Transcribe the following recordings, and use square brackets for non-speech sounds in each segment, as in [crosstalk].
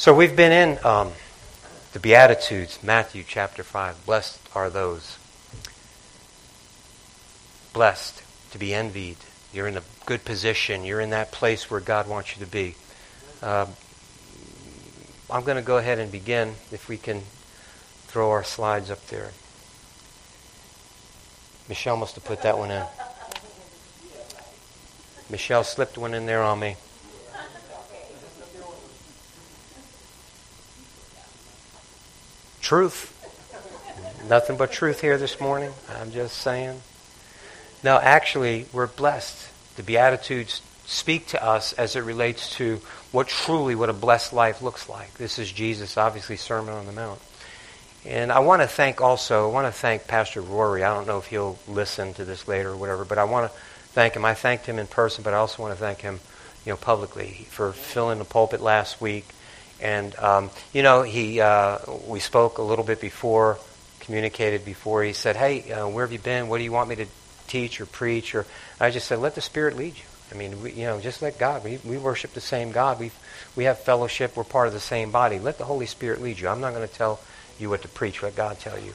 So we've been in um, the Beatitudes, Matthew chapter 5. Blessed are those. Blessed to be envied. You're in a good position. You're in that place where God wants you to be. Uh, I'm going to go ahead and begin, if we can throw our slides up there. Michelle must have put that one in. Michelle slipped one in there on me. Truth. Nothing but truth here this morning. I'm just saying. No, actually, we're blessed. The Beatitudes speak to us as it relates to what truly what a blessed life looks like. This is Jesus, obviously, Sermon on the Mount. And I want to thank also, I want to thank Pastor Rory. I don't know if he'll listen to this later or whatever, but I want to thank him. I thanked him in person, but I also want to thank him, you know, publicly for filling the pulpit last week. And um, you know, he uh, we spoke a little bit before, communicated before. He said, "Hey, uh, where have you been? What do you want me to teach or preach?" Or I just said, "Let the Spirit lead you." I mean, we, you know, just let God. We we worship the same God. We we have fellowship. We're part of the same body. Let the Holy Spirit lead you. I'm not going to tell you what to preach. Let God tell you.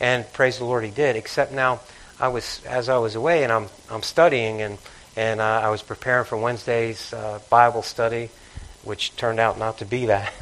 And praise the Lord, He did. Except now, I was as I was away, and I'm I'm studying, and and uh, I was preparing for Wednesday's uh, Bible study, which turned out not to be that.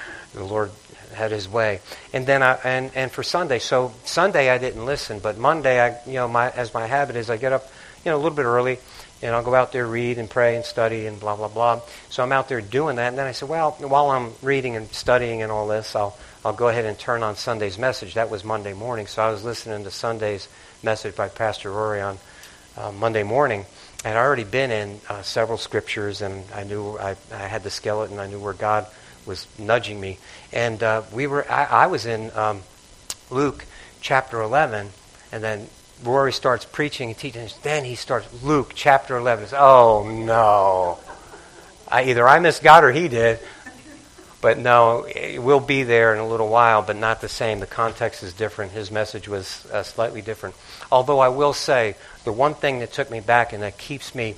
[laughs] the Lord had His way, and then I and and for Sunday. So Sunday I didn't listen, but Monday I you know my as my habit is I get up you know a little bit early and I'll go out there read and pray and study and blah blah blah. So I'm out there doing that, and then I said, well, while I'm reading and studying and all this, I'll I'll go ahead and turn on Sunday's message. That was Monday morning, so I was listening to Sunday's message by Pastor Rory on uh, Monday morning. And I'd already been in uh, several scriptures, and I knew I, I, had the skeleton. I knew where God was nudging me. And uh, we were. I, I was in um, Luke chapter 11, and then Rory starts preaching and teaching. Then he starts Luke chapter 11. Says, oh no! I, either I missed God or he did. But no, we'll be there in a little while, but not the same. The context is different. His message was uh, slightly different. Although I will say, the one thing that took me back and that keeps me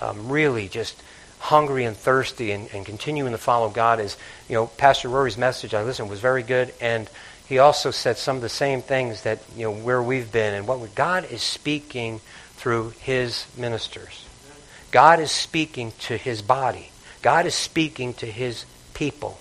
um, really just hungry and thirsty and, and, continuing to follow God is, you know, Pastor Rory's message, I listened, was very good. And he also said some of the same things that, you know, where we've been and what God is speaking through his ministers. God is speaking to his body. God is speaking to his people.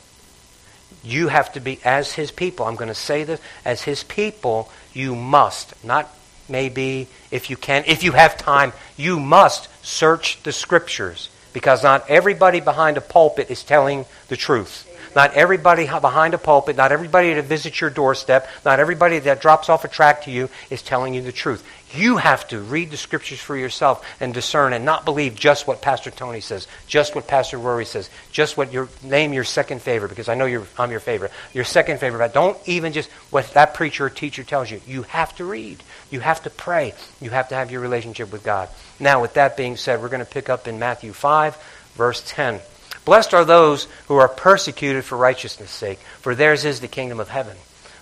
You have to be, as his people, I'm going to say this, as his people, you must, not maybe, if you can, if you have time, you must search the scriptures because not everybody behind a pulpit is telling the truth. Not everybody behind a pulpit, not everybody that visits your doorstep, not everybody that drops off a tract to you is telling you the truth. You have to read the scriptures for yourself and discern and not believe just what Pastor Tony says, just what Pastor Rory says, just what your name your second favorite, because I know you're, I'm your favorite. Your second favorite, but don't even just what that preacher or teacher tells you. You have to read. You have to pray. You have to have your relationship with God. Now, with that being said, we're going to pick up in Matthew 5, verse 10. Blessed are those who are persecuted for righteousness' sake, for theirs is the kingdom of heaven.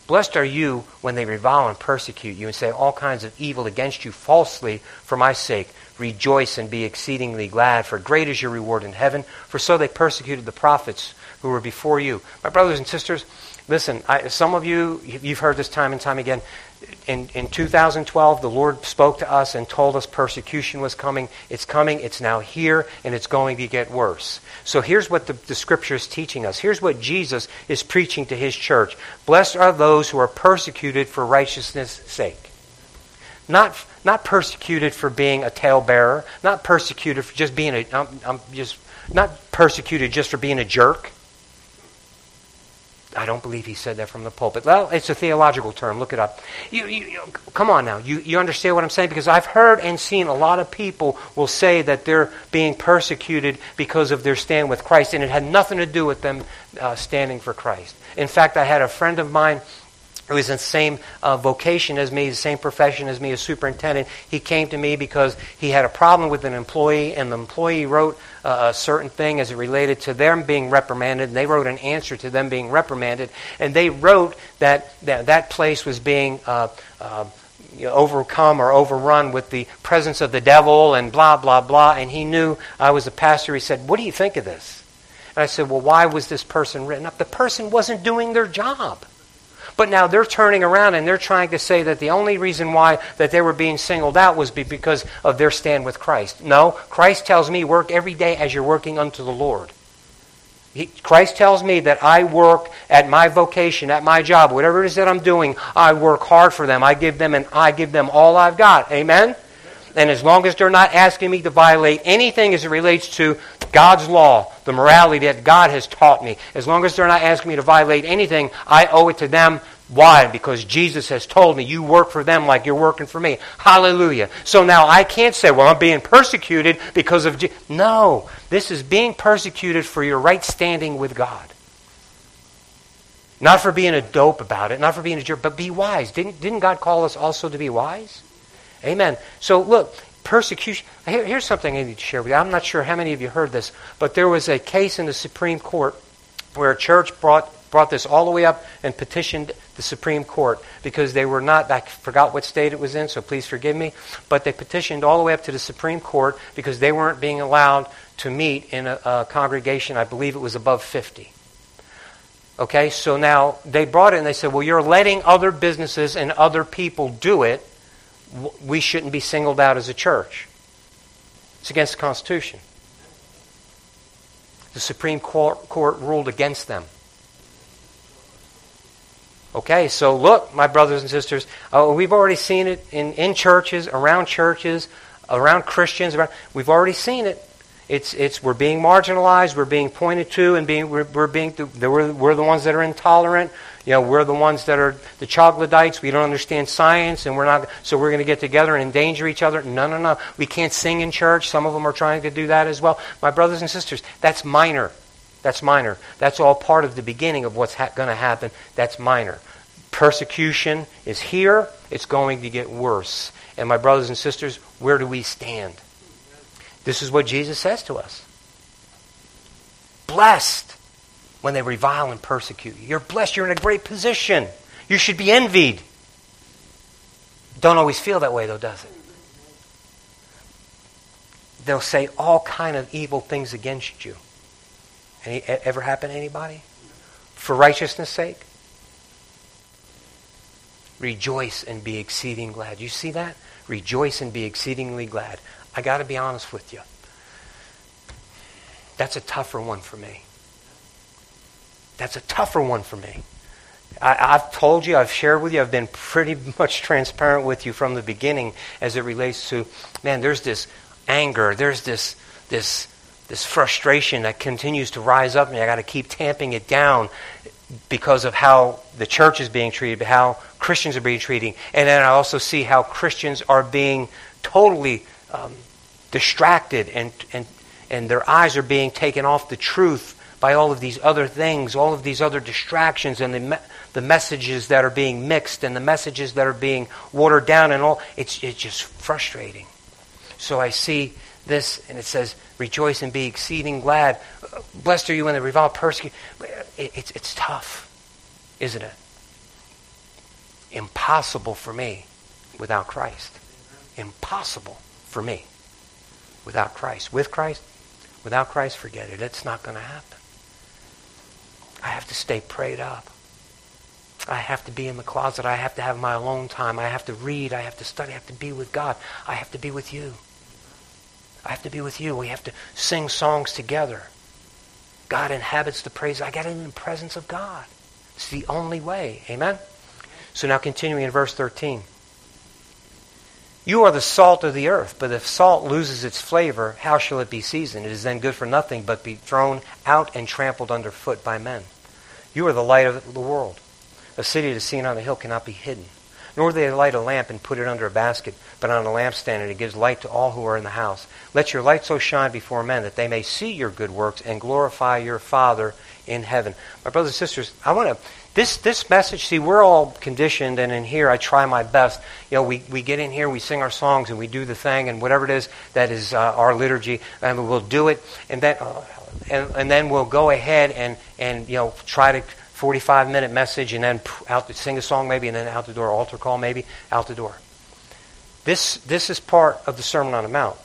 Blessed are you when they revile and persecute you and say all kinds of evil against you falsely for my sake. Rejoice and be exceedingly glad, for great is your reward in heaven, for so they persecuted the prophets who were before you. My brothers and sisters, listen, I, some of you, you've heard this time and time again in, in 2012, the Lord spoke to us and told us persecution was coming. It's coming, it's now here, and it's going to get worse. So here's what the, the scripture is teaching us. Here's what Jesus is preaching to his church. Blessed are those who are persecuted for righteousness' sake. Not, not persecuted for being a talebearer, not persecuted for just being a, I'm, I'm just, not persecuted just for being a jerk I don't believe he said that from the pulpit. Well, it's a theological term. Look it up. You, you, you, come on now. You, you understand what I'm saying? Because I've heard and seen a lot of people will say that they're being persecuted because of their stand with Christ, and it had nothing to do with them uh, standing for Christ. In fact, I had a friend of mine who is in the same uh, vocation as me, the same profession as me, as superintendent. He came to me because he had a problem with an employee, and the employee wrote uh, a certain thing as it related to them being reprimanded. And they wrote an answer to them being reprimanded, and they wrote that that, that place was being uh, uh overcome or overrun with the presence of the devil and blah blah blah. And he knew I was a pastor. He said, "What do you think of this?" And I said, well, why was this person written up? The person wasn't doing their job. But now they're turning around and they're trying to say that the only reason why that they were being singled out was because of their stand with Christ. No, Christ tells me work every day as you're working unto the Lord. He, Christ tells me that I work at my vocation, at my job, whatever it is that I'm doing, I work hard for them. I give them and I give them all I've got. Amen? And as long as they're not asking me to violate anything as it relates to God's law, the morality that God has taught me, as long as they're not asking me to violate anything, I owe it to them. Why? Because Jesus has told me you work for them like you're working for me. Hallelujah. So now I can't say, well, I'm being persecuted because of. Je-. No, this is being persecuted for your right standing with God. Not for being a dope about it, not for being a jerk, but be wise. Didn't, didn't God call us also to be wise? Amen. So look, persecution. Here, here's something I need to share with you. I'm not sure how many of you heard this, but there was a case in the Supreme Court where a church brought brought this all the way up and petitioned the Supreme Court because they were not, I forgot what state it was in, so please forgive me, but they petitioned all the way up to the Supreme Court because they weren't being allowed to meet in a, a congregation, I believe it was above 50. Okay, so now they brought it and they said, well, you're letting other businesses and other people do it we shouldn't be singled out as a church. It's against the Constitution. The Supreme Court, Court ruled against them. Okay, so look, my brothers and sisters, uh, we've already seen it in, in churches, around churches, around Christians. Around, we've already seen it. It's, it's, we're being marginalized, we're being pointed to, and being, we're, we're being, we're, we're the ones that are intolerant, you know, we're the ones that are the troglodytes. We don't understand science, and we're not. So we're going to get together and endanger each other. No, no, no. We can't sing in church. Some of them are trying to do that as well. My brothers and sisters, that's minor. That's minor. That's all part of the beginning of what's ha- going to happen. That's minor. Persecution is here. It's going to get worse. And my brothers and sisters, where do we stand? This is what Jesus says to us. Blessed when they revile and persecute you. You're blessed. You're in a great position. You should be envied. Don't always feel that way, though, does it? They'll say all kind of evil things against you. Any, ever happen to anybody? For righteousness' sake? Rejoice and be exceeding glad. You see that? Rejoice and be exceedingly glad. I got to be honest with you. That's a tougher one for me. That's a tougher one for me. I, have told you, I've shared with you, I've been pretty [laughs] much transparent with you from the beginning as it relates to, man, there's this anger, there's this, this, this frustration that continues to rise up me. I got to keep tamping it down because of how the church is being treated, how Christians are being treated. And then I also see how Christians are being totally um, distracted and, and, and their eyes are being taken off the truth by all of these other things, all of these other distractions, and the, me- the messages that are being mixed and the messages that are being watered down, and all. It's, it's just frustrating. So I see this, and it says, Rejoice and be exceeding glad. Blessed are you when they revile, persecute. It, it's, it's tough, isn't it? Impossible for me without Christ. Impossible for me without Christ. With Christ, without Christ, forget it. It's not going to happen. I have to stay prayed up. I have to be in the closet. I have to have my alone time. I have to read. I have to study. I have to be with God. I have to be with you. I have to be with you. We have to sing songs together. God inhabits the praise. I got it in the presence of God. It's the only way. Amen? So now continuing in verse 13. You are the salt of the earth, but if salt loses its flavor, how shall it be seasoned? It is then good for nothing but be thrown out and trampled underfoot by men. You are the light of the world. A city that is seen on a hill cannot be hidden. Nor do they light a lamp and put it under a basket, but on a lampstand, and it gives light to all who are in the house. Let your light so shine before men that they may see your good works and glorify your Father in heaven. My brothers and sisters, I want to this, this message, see, we're all conditioned, and in here I try my best. You know, we, we get in here, we sing our songs, and we do the thing, and whatever it is that is uh, our liturgy, and we'll do it, and then, uh, and, and then we'll go ahead and, and, you know, try to 45 minute message, and then out to sing a song maybe, and then out the door, altar call maybe, out the door. This, this is part of the Sermon on the Mount.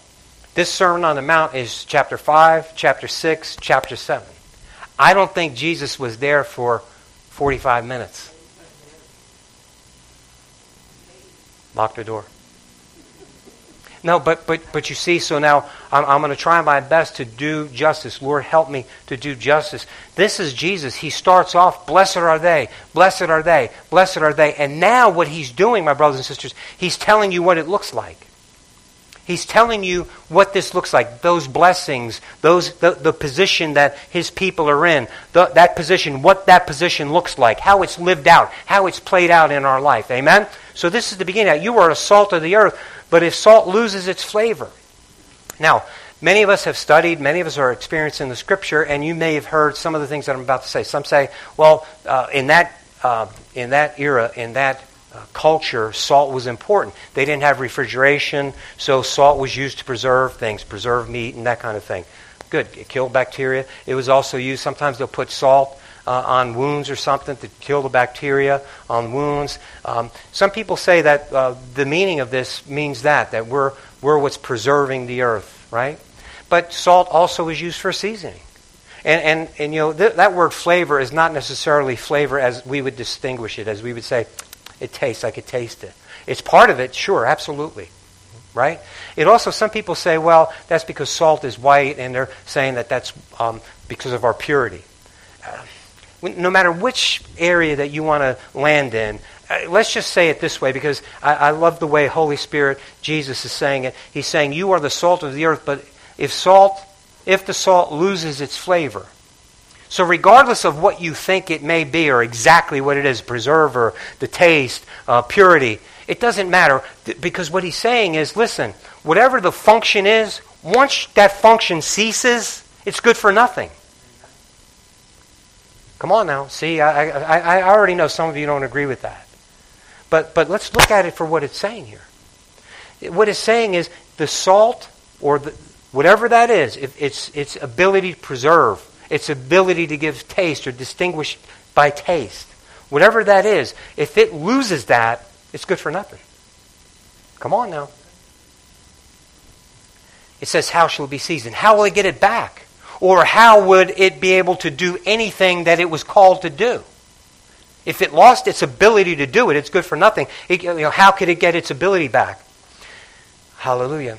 This Sermon on the Mount is chapter 5, chapter 6, chapter 7. I don't think Jesus was there for 45 minutes. Lock the door. No, but, but, but you see, so now I'm, I'm going to try my best to do justice. Lord, help me to do justice. This is Jesus. He starts off, blessed are they, blessed are they, blessed are they. And now what he's doing, my brothers and sisters, he's telling you what it looks like. He's telling you what this looks like, those blessings, those the, the position that his people are in, the, that position, what that position looks like, how it's lived out, how it's played out in our life. Amen? So this is the beginning. You are a salt of the earth, but if salt loses its flavor. Now, many of us have studied, many of us are experiencing the scripture, and you may have heard some of the things that I'm about to say. Some say, well, uh, in, that, uh, in that era, in that uh, culture, salt was important. They didn't have refrigeration, so salt was used to preserve things, preserve meat, and that kind of thing. Good. It killed bacteria. It was also used, sometimes they'll put salt uh, on wounds or something to kill the bacteria on wounds. Um, some people say that uh, the meaning of this means that, that we're, we're what's preserving the earth, right? But salt also is used for seasoning. And, and, and you know, th- that word flavor is not necessarily flavor as we would distinguish it, as we would say, it tastes, I could taste it. It's part of it, sure, absolutely. Right? It also, some people say, well, that's because salt is white, and they're saying that that's um, because of our purity. Uh, no matter which area that you want to land in, uh, let's just say it this way because I, I love the way Holy Spirit, Jesus is saying it. He's saying, You are the salt of the earth, but if salt, if the salt loses its flavor, so, regardless of what you think it may be or exactly what it is preserver, the taste, uh, purity it doesn't matter because what he's saying is listen, whatever the function is, once that function ceases, it's good for nothing. Come on now. See, I, I, I already know some of you don't agree with that. But, but let's look at it for what it's saying here. What it's saying is the salt, or the, whatever that is, its, its ability to preserve, its ability to give taste or distinguish by taste. Whatever that is, if it loses that, it's good for nothing. Come on now. It says, How shall it be seasoned? How will it get it back? Or how would it be able to do anything that it was called to do? If it lost its ability to do it, it's good for nothing. It, you know, how could it get its ability back? Hallelujah.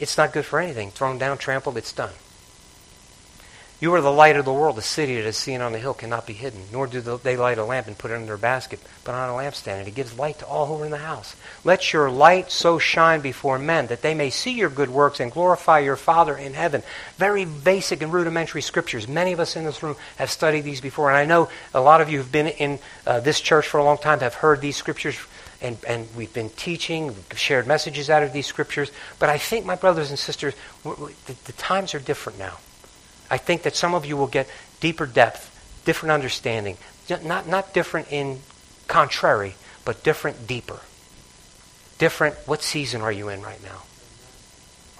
It's not good for anything. Thrown down, trampled, it's done. You are the light of the world. The city that is seen on the hill cannot be hidden. Nor do they light a lamp and put it under a basket, but on a lampstand, and it gives light to all who are in the house. Let your light so shine before men that they may see your good works and glorify your Father in heaven. Very basic and rudimentary scriptures. Many of us in this room have studied these before, and I know a lot of you have been in uh, this church for a long time, have heard these scriptures and, and we've been teaching, we've shared messages out of these scriptures. But I think, my brothers and sisters, the, the times are different now. I think that some of you will get deeper depth, different understanding. Not, not different in contrary, but different deeper. Different, what season are you in right now?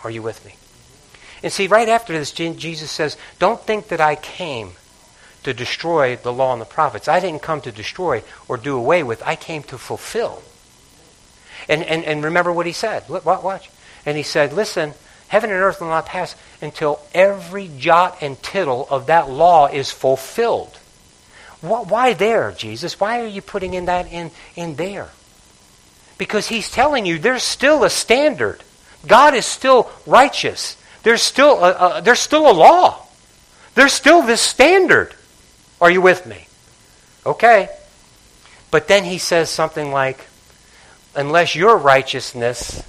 Are you with me? And see, right after this, Jesus says, Don't think that I came to destroy the law and the prophets. I didn't come to destroy or do away with, I came to fulfill. And, and, and remember what he said. Watch. And he said, Listen, Heaven and earth will not pass until every jot and tittle of that law is fulfilled. Why there, Jesus? Why are you putting in that in, in there? Because he's telling you there's still a standard. God is still righteous. There's still a, a, there's still a law. There's still this standard. Are you with me? Okay. But then he says something like, unless your righteousness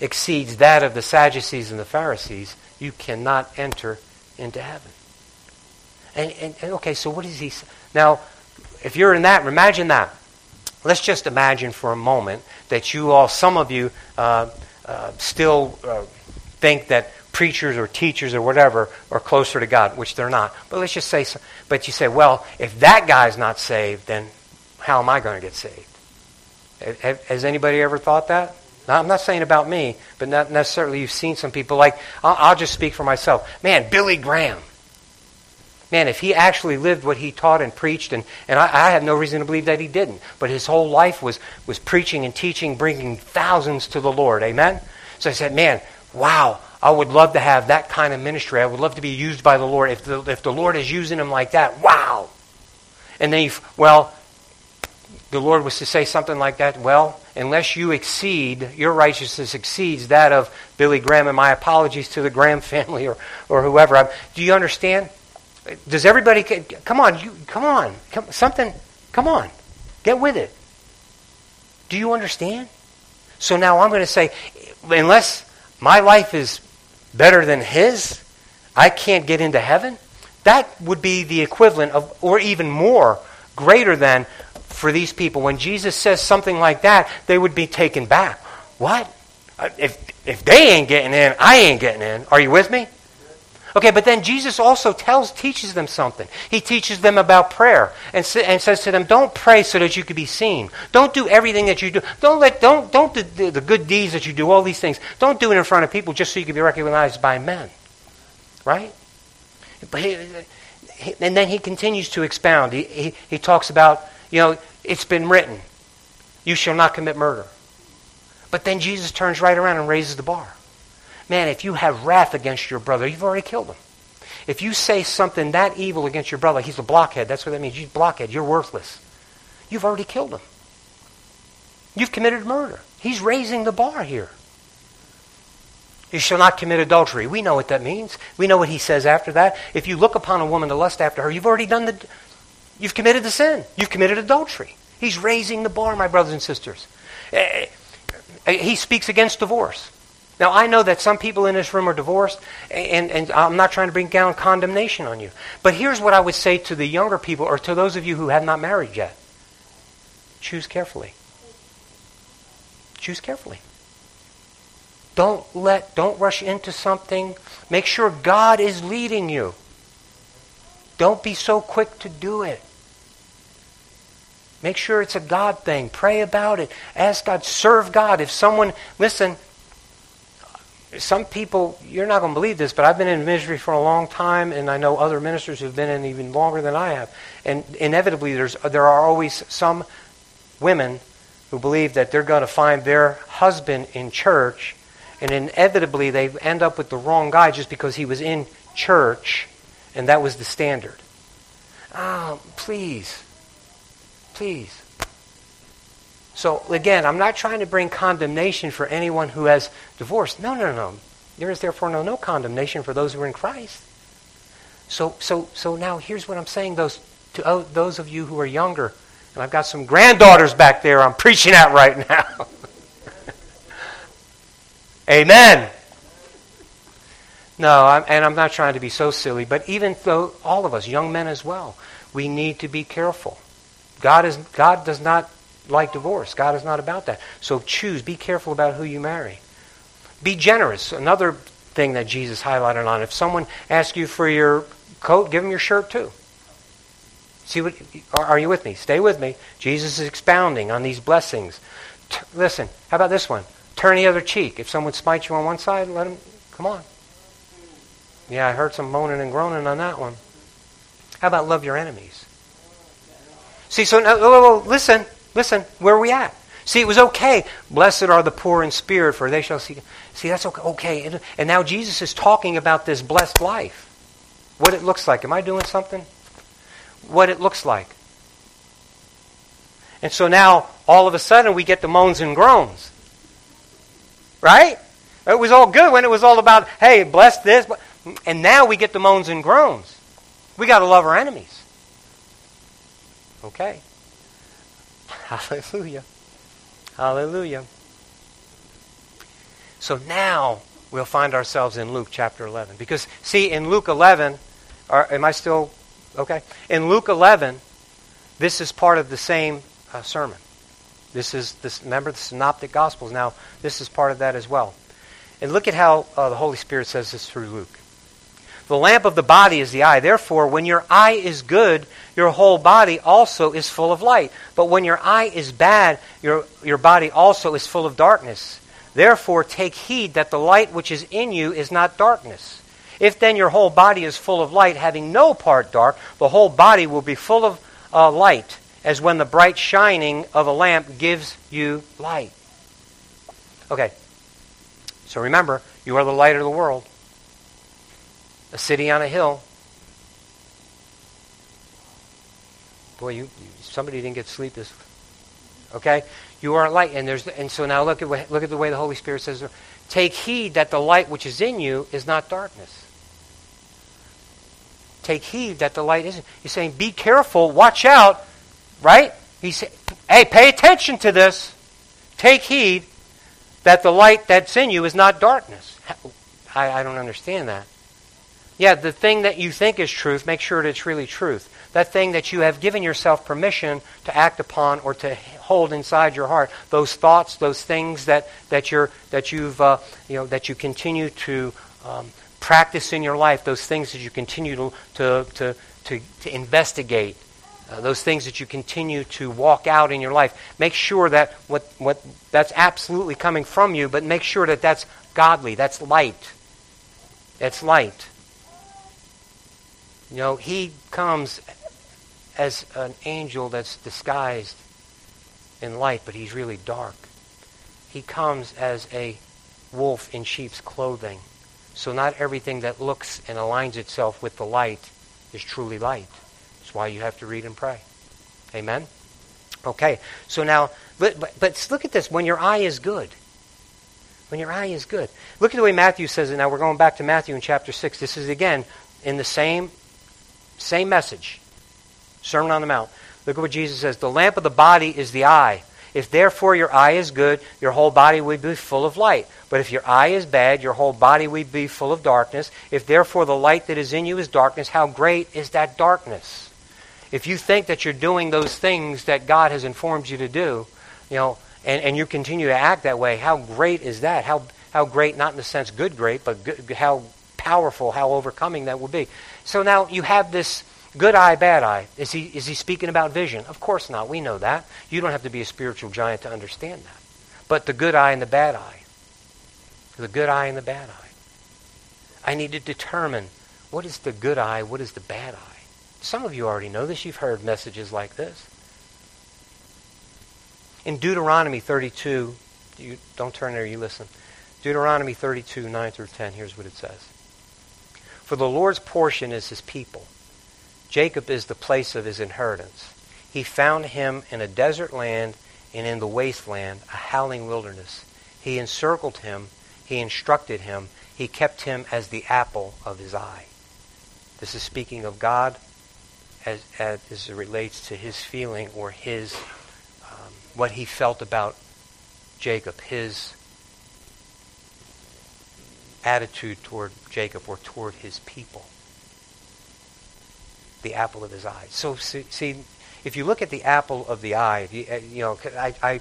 exceeds that of the Sadducees and the Pharisees, you cannot enter into heaven. And, and, and, okay, so what is he? Say? Now, if you're in that, imagine that. Let's just imagine for a moment that you all, some of you, uh, uh, still uh, think that preachers or teachers or whatever are closer to God, which they're not. But let's just say, so, but you say, well, if that guy's not saved, then how am I going to get saved? Has anybody ever thought that? Now, I'm not saying about me, but not necessarily you've seen some people like, I'll, I'll just speak for myself. Man, Billy Graham. Man, if he actually lived what he taught and preached, and, and I, I have no reason to believe that he didn't, but his whole life was, was preaching and teaching, bringing thousands to the Lord. Amen? So I said, man, wow, I would love to have that kind of ministry. I would love to be used by the Lord. If the, if the Lord is using him like that, wow. And then, well, the Lord was to say something like that, well, unless you exceed, your righteousness exceeds that of Billy Graham, and my apologies to the Graham [laughs] family or, or whoever. Do you understand? Does everybody, come on, you, come on, come, something, come on, get with it. Do you understand? So now I'm going to say, unless my life is better than his, I can't get into heaven. That would be the equivalent of, or even more, greater than for these people. When Jesus says something like that, they would be taken back. What? Uh, if, if they ain't getting in, I ain't getting in. Are you with me? Okay, but then Jesus also tells, teaches them something. He teaches them about prayer and, and says to them, "Don't pray so that you can be seen. Don't do everything that you do. Don't let don't don't do the, the good deeds that you do. All these things. Don't do it in front of people just so you can be recognized by men." Right? But he, he, and then he continues to expound. He, he, he talks about, you know, it's been written, "You shall not commit murder." But then Jesus turns right around and raises the bar. Man, if you have wrath against your brother, you've already killed him. If you say something that evil against your brother, he's a blockhead. That's what that means. A blockhead. You're worthless. You've already killed him. You've committed murder. He's raising the bar here. You shall not commit adultery. We know what that means. We know what he says after that. If you look upon a woman to lust after her, you've already done the you've committed the sin. You've committed adultery. He's raising the bar, my brothers and sisters. Eh, eh, he speaks against divorce. Now, I know that some people in this room are divorced, and, and I'm not trying to bring down condemnation on you. But here's what I would say to the younger people, or to those of you who have not married yet choose carefully. Choose carefully. Don't let, don't rush into something. Make sure God is leading you. Don't be so quick to do it. Make sure it's a God thing. Pray about it. Ask God. Serve God. If someone, listen, some people, you're not going to believe this, but I've been in ministry for a long time, and I know other ministers who've been in even longer than I have. And inevitably, there's, there are always some women who believe that they're going to find their husband in church, and inevitably they end up with the wrong guy just because he was in church, and that was the standard. Oh, please. Please. So again, I'm not trying to bring condemnation for anyone who has divorced. No, no, no. There is therefore no, no condemnation for those who are in Christ. So, so, so now here's what I'm saying those, to oh, those of you who are younger, and I've got some granddaughters back there I'm preaching at right now. [laughs] Amen. No, I'm, and I'm not trying to be so silly, but even though all of us, young men as well, we need to be careful. God, is, God does not like divorce. God is not about that. So choose. Be careful about who you marry. Be generous. Another thing that Jesus highlighted on. If someone asks you for your coat, give them your shirt too. See what? Are you with me? Stay with me. Jesus is expounding on these blessings. T- listen. How about this one? Turn the other cheek. If someone smites you on one side, let them. Come on. Yeah, I heard some moaning and groaning on that one. How about love your enemies? See, so now, oh, oh, oh, listen. Listen, where are we at? See, it was okay. Blessed are the poor in spirit, for they shall see. See, that's okay. okay. And now Jesus is talking about this blessed life. What it looks like. Am I doing something? What it looks like. And so now, all of a sudden, we get the moans and groans. Right? It was all good when it was all about, hey, bless this. And now we get the moans and groans. We got to love our enemies. Okay. [laughs] Hallelujah. Hallelujah. So now we'll find ourselves in Luke chapter 11. Because, see, in Luke 11, are, am I still okay? In Luke 11, this is part of the same uh, sermon. This is, this, remember, the Synoptic Gospels. Now, this is part of that as well. And look at how uh, the Holy Spirit says this through Luke. The lamp of the body is the eye. Therefore, when your eye is good, your whole body also is full of light. But when your eye is bad, your, your body also is full of darkness. Therefore, take heed that the light which is in you is not darkness. If then your whole body is full of light, having no part dark, the whole body will be full of uh, light, as when the bright shining of a lamp gives you light. Okay. So remember, you are the light of the world. A city on a hill. Boy, you somebody didn't get sleep this. Okay, you are light, and there's and so now look at look at the way the Holy Spirit says, "Take heed that the light which is in you is not darkness." Take heed that the light isn't. He's saying, "Be careful, watch out." Right? He said, "Hey, pay attention to this. Take heed that the light that's in you is not darkness." I, I don't understand that. Yeah, the thing that you think is truth, make sure that it's really truth. That thing that you have given yourself permission to act upon or to hold inside your heart, those thoughts, those things that, that, you're, that, you've, uh, you know, that you continue to um, practice in your life, those things that you continue to, to, to, to, to investigate, uh, those things that you continue to walk out in your life. Make sure that what, what that's absolutely coming from you, but make sure that that's godly, that's light. That's light. You know, he comes as an angel that's disguised in light, but he's really dark. He comes as a wolf in sheep's clothing. So not everything that looks and aligns itself with the light is truly light. That's why you have to read and pray. Amen? Okay, so now, but, but, but look at this. When your eye is good, when your eye is good. Look at the way Matthew says it. Now we're going back to Matthew in chapter 6. This is again in the same same message. Sermon on the Mount. Look at what Jesus says. The lamp of the body is the eye. If therefore your eye is good, your whole body will be full of light. But if your eye is bad, your whole body will be full of darkness. If therefore the light that is in you is darkness, how great is that darkness? If you think that you're doing those things that God has informed you to do, you know, and, and you continue to act that way, how great is that? How, how great, not in the sense good great, but good, how powerful, how overcoming that will be. So now you have this good eye, bad eye. Is he, is he speaking about vision? Of course not. We know that. You don't have to be a spiritual giant to understand that. But the good eye and the bad eye. The good eye and the bad eye. I need to determine what is the good eye, what is the bad eye. Some of you already know this. You've heard messages like this. In Deuteronomy 32, you don't turn there, you listen. Deuteronomy 32, 9 through 10, here's what it says. For the Lord's portion is his people. Jacob is the place of his inheritance. He found him in a desert land and in the wasteland, a howling wilderness. He encircled him. He instructed him. He kept him as the apple of his eye. This is speaking of God as, as, it relates to his feeling or his um, what he felt about Jacob, his attitude toward Jacob or toward his people. The apple of his eye. So see, if you look at the apple of the eye, you, uh, you know, I, I,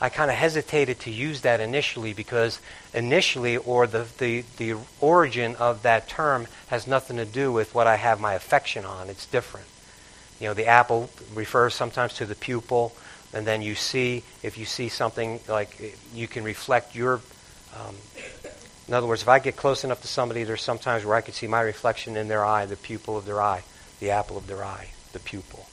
I kind of hesitated to use that initially because initially, or the, the, the origin of that term has nothing to do with what I have my affection on. It's different. You know, the apple refers sometimes to the pupil, and then you see, if you see something like, you can reflect your um, in other words, if I get close enough to somebody, there's sometimes where I can see my reflection in their eye, the pupil of their eye, the apple of their eye, the pupil.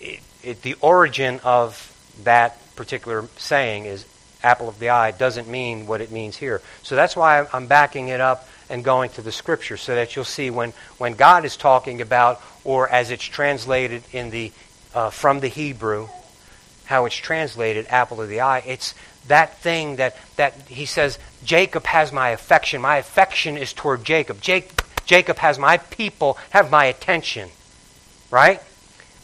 It, it, the origin of that particular saying is apple of the eye doesn't mean what it means here. So that's why I'm backing it up and going to the scripture so that you'll see when, when God is talking about, or as it's translated in the, uh, from the Hebrew, how it's translated, apple of the eye, it's that thing that, that he says, Jacob has my affection. My affection is toward Jacob. Jake, Jacob has my people, have my attention. Right?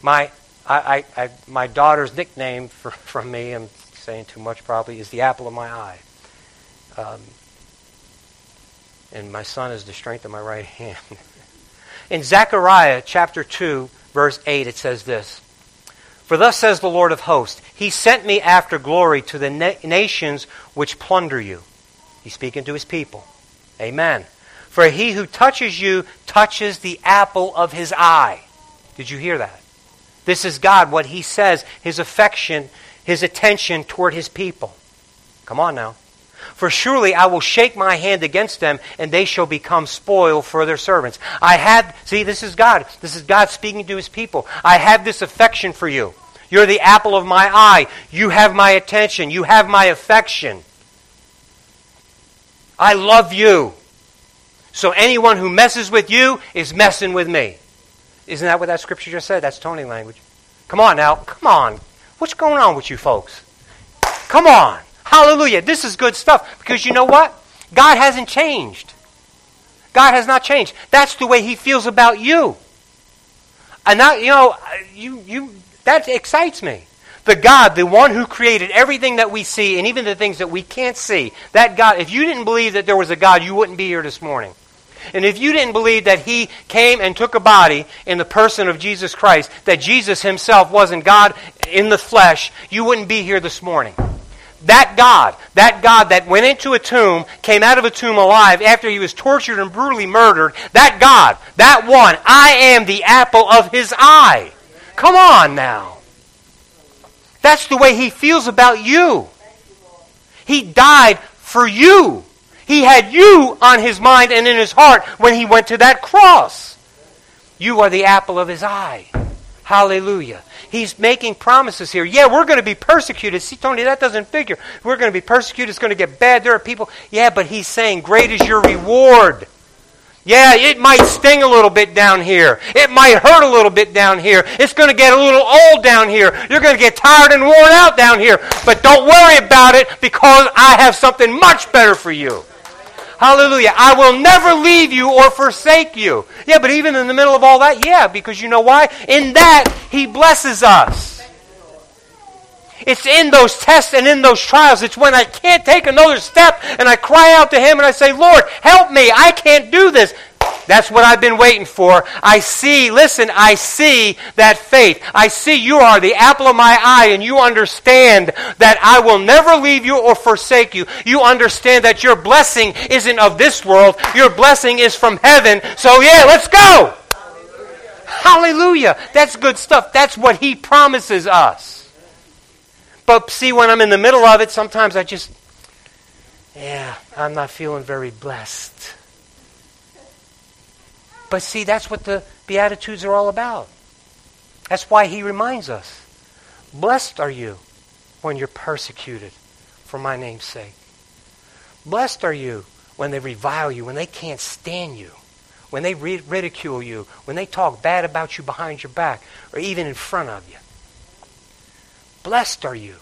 My, I, I, I, my daughter's nickname for, [laughs] from me, I'm saying too much probably, is the apple of my eye. Um, and my son is the strength of my right [laughs] hand. In Zechariah chapter 2, verse 8, it says this for thus says the Lord of hosts, He sent me after glory to the na- nations which plunder you. He's speaking to his people. Amen. For he who touches you touches the apple of his eye. Did you hear that? This is God, what he says, his affection, his attention toward his people. Come on now. For surely I will shake my hand against them, and they shall become spoil for their servants. I had, see, this is God. This is God speaking to his people. I have this affection for you. You're the apple of my eye. You have my attention. You have my affection. I love you. So anyone who messes with you is messing with me. Isn't that what that scripture just said? That's Tony language. Come on now. Come on. What's going on with you folks? Come on. Hallelujah. This is good stuff because you know what? God hasn't changed. God has not changed. That's the way he feels about you. And that, you know, you, you, that excites me. The God, the one who created everything that we see and even the things that we can't see, that God, if you didn't believe that there was a God, you wouldn't be here this morning. And if you didn't believe that He came and took a body in the person of Jesus Christ, that Jesus Himself wasn't God in the flesh, you wouldn't be here this morning. That God, that God that went into a tomb, came out of a tomb alive after he was tortured and brutally murdered, that God, that one, I am the apple of his eye. Come on now. That's the way he feels about you. He died for you. He had you on his mind and in his heart when he went to that cross. You are the apple of his eye. Hallelujah. He's making promises here. Yeah, we're going to be persecuted. See, Tony, that doesn't figure. We're going to be persecuted. It's going to get bad. There are people. Yeah, but he's saying, great is your reward. Yeah, it might sting a little bit down here. It might hurt a little bit down here. It's going to get a little old down here. You're going to get tired and worn out down here. But don't worry about it because I have something much better for you. Hallelujah. I will never leave you or forsake you. Yeah, but even in the middle of all that, yeah, because you know why? In that, He blesses us. It's in those tests and in those trials. It's when I can't take another step and I cry out to Him and I say, Lord, help me. I can't do this. That's what I've been waiting for. I see, listen, I see that faith. I see you are the apple of my eye and you understand that I will never leave you or forsake you. You understand that your blessing isn't of this world. Your blessing is from heaven. So yeah, let's go. Hallelujah. That's good stuff. That's what he promises us. But see, when I'm in the middle of it, sometimes I just, yeah, I'm not feeling very blessed. But see, that's what the Beatitudes are all about. That's why he reminds us Blessed are you when you're persecuted for my name's sake. Blessed are you when they revile you, when they can't stand you, when they ridicule you, when they talk bad about you behind your back, or even in front of you. Blessed are you.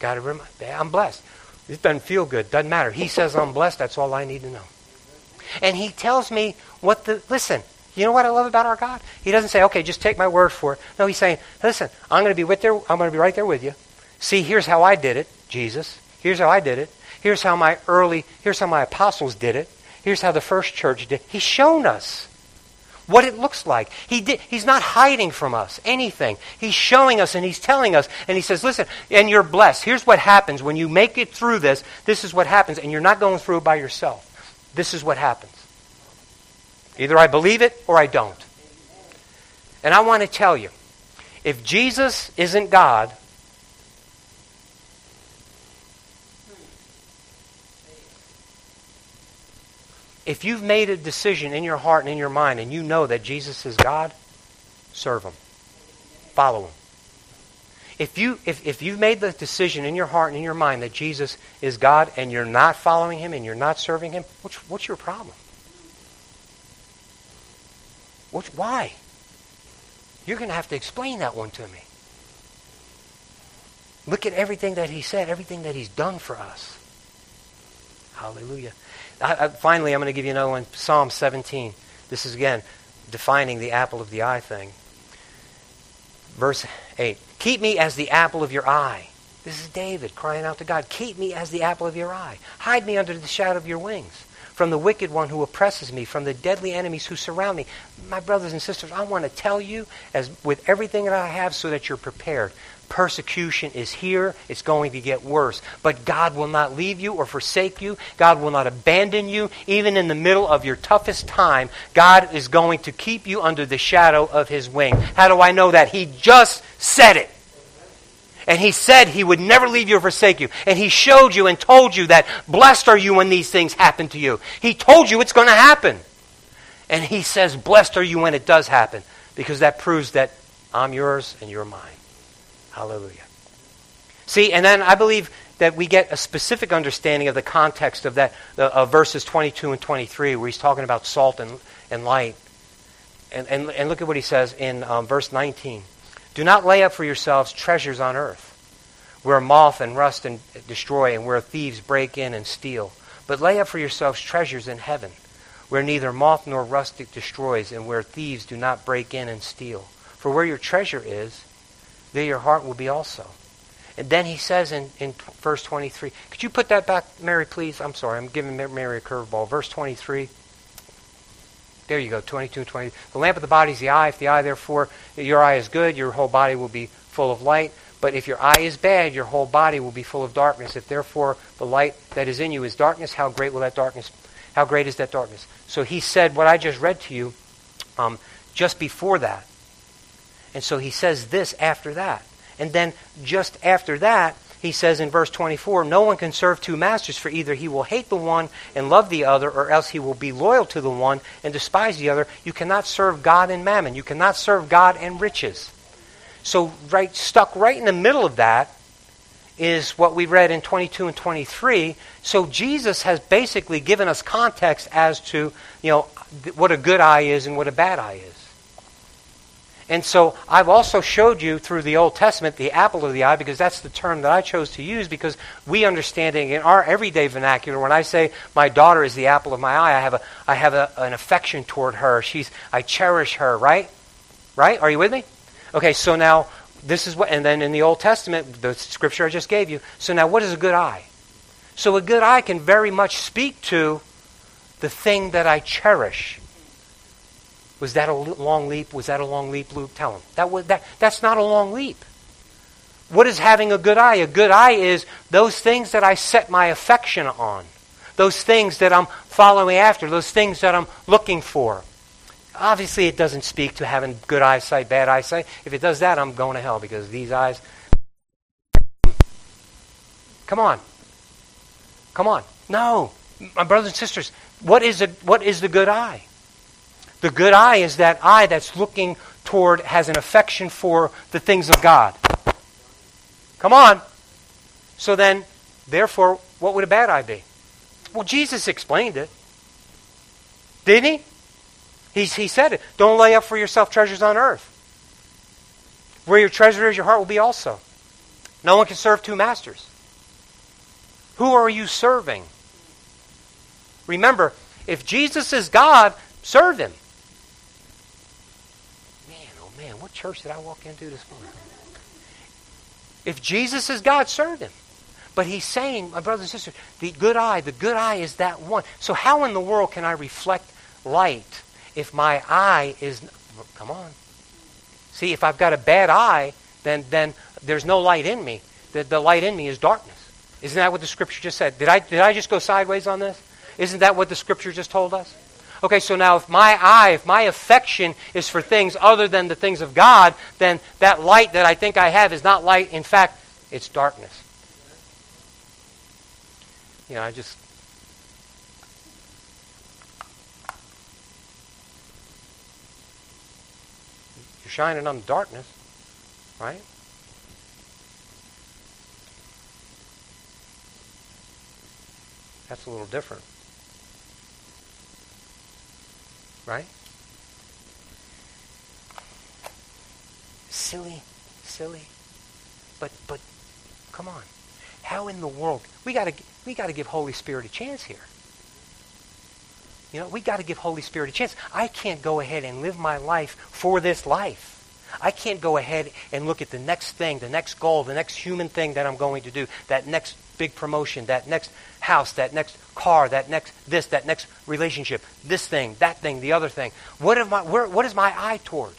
Got to remind, I'm blessed. It doesn't feel good. Doesn't matter. He says I'm blessed. That's all I need to know. And he tells me what the, listen, you know what I love about our God? He doesn't say, okay, just take my word for it. No, he's saying, listen, I'm going to be with there, I'm going to be right there with you. See, here's how I did it, Jesus. Here's how I did it. Here's how my early, here's how my apostles did it. Here's how the first church did. He's shown us what it looks like. He did, he's not hiding from us anything. He's showing us and he's telling us. And he says, listen, and you're blessed. Here's what happens when you make it through this. This is what happens. And you're not going through it by yourself. This is what happens. Either I believe it or I don't. And I want to tell you if Jesus isn't God, if you've made a decision in your heart and in your mind and you know that Jesus is God, serve Him. Follow Him. If, you, if, if you've made the decision in your heart and in your mind that Jesus is God and you're not following Him and you're not serving Him, what's, what's your problem? What's, why? You're going to have to explain that one to me. Look at everything that He said, everything that He's done for us. Hallelujah. I, I, finally, I'm going to give you another one Psalm 17. This is, again, defining the apple of the eye thing. Verse 8 Keep me as the apple of your eye. This is David crying out to God. Keep me as the apple of your eye. Hide me under the shadow of your wings from the wicked one who oppresses me, from the deadly enemies who surround me. My brothers and sisters, I want to tell you, as with everything that I have, so that you're prepared. Persecution is here. It's going to get worse. But God will not leave you or forsake you. God will not abandon you. Even in the middle of your toughest time, God is going to keep you under the shadow of His wing. How do I know that? He just said it. And he said he would never leave you or forsake you. And he showed you and told you that blessed are you when these things happen to you. He told you it's going to happen. And he says, blessed are you when it does happen. Because that proves that I'm yours and you're mine. Hallelujah. See, and then I believe that we get a specific understanding of the context of that of verses 22 and 23, where he's talking about salt and, and light. And, and, and look at what he says in um, verse 19. Do not lay up for yourselves treasures on earth, where moth and rust and destroy, and where thieves break in and steal. But lay up for yourselves treasures in heaven, where neither moth nor rust destroys, and where thieves do not break in and steal. For where your treasure is, there your heart will be also. And then he says in, in verse 23, could you put that back, Mary, please? I'm sorry, I'm giving Mary a curveball. Verse 23. There you go, 22 20. The lamp of the body is the eye. If the eye, therefore, your eye is good, your whole body will be full of light. But if your eye is bad, your whole body will be full of darkness. If therefore the light that is in you is darkness, how great will that darkness, how great is that darkness? So he said what I just read to you um, just before that. And so he says this after that. And then just after that, he says in verse 24, No one can serve two masters, for either he will hate the one and love the other, or else he will be loyal to the one and despise the other. You cannot serve God and mammon. You cannot serve God and riches. So, right, stuck right in the middle of that is what we read in 22 and 23. So, Jesus has basically given us context as to, you know, what a good eye is and what a bad eye is. And so I've also showed you through the Old Testament the apple of the eye because that's the term that I chose to use because we understand it in our everyday vernacular. When I say my daughter is the apple of my eye, I have, a, I have a, an affection toward her. She's, I cherish her, right? Right? Are you with me? Okay, so now this is what, and then in the Old Testament, the scripture I just gave you. So now what is a good eye? So a good eye can very much speak to the thing that I cherish. Was that a long leap? Was that a long leap, Luke? Tell him. That was, that, that's not a long leap. What is having a good eye? A good eye is those things that I set my affection on, those things that I'm following after, those things that I'm looking for. Obviously, it doesn't speak to having good eyesight, bad eyesight. If it does that, I'm going to hell because these eyes. Come on. Come on. No. My brothers and sisters, what is, a, what is the good eye? The good eye is that eye that's looking toward, has an affection for the things of God. Come on. So then, therefore, what would a bad eye be? Well, Jesus explained it. Didn't he? He, he said it. Don't lay up for yourself treasures on earth. Where your treasure is, your heart will be also. No one can serve two masters. Who are you serving? Remember, if Jesus is God, serve him man, what church did I walk into this morning? If Jesus is God, serve him. But he's saying, my brothers and sisters, the good eye, the good eye is that one. So how in the world can I reflect light if my eye is come on. See, if I've got a bad eye, then then there's no light in me. The, the light in me is darkness. Isn't that what the scripture just said? Did I did I just go sideways on this? Isn't that what the scripture just told us? Okay, so now if my eye, if my affection is for things other than the things of God, then that light that I think I have is not light. In fact, it's darkness. You know, I just. You're shining on darkness, right? That's a little different. Right? Silly, silly. But but come on. How in the world? We got to we got to give Holy Spirit a chance here. You know, we got to give Holy Spirit a chance. I can't go ahead and live my life for this life. I can't go ahead and look at the next thing, the next goal, the next human thing that I'm going to do, that next big promotion, that next house, that next car, that next this, that next relationship, this thing, that thing, the other thing. What, am I, where, what is my eye toward?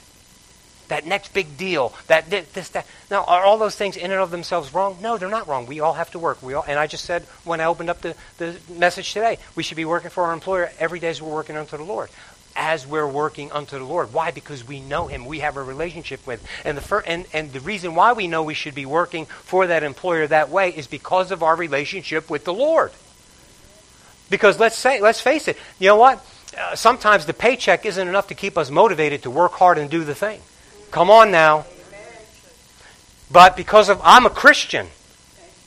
That next big deal, that this, that. Now, are all those things in and of themselves wrong? No, they're not wrong. We all have to work. We all, and I just said when I opened up the, the message today, we should be working for our employer every day as we're working unto the Lord as we're working unto the Lord. Why? Because we know Him. We have a relationship with. And the fir- and, and the reason why we know we should be working for that employer that way is because of our relationship with the Lord. Because let's say, let's face it. You know what? Uh, sometimes the paycheck isn't enough to keep us motivated to work hard and do the thing. Come on now. But because of I'm a Christian,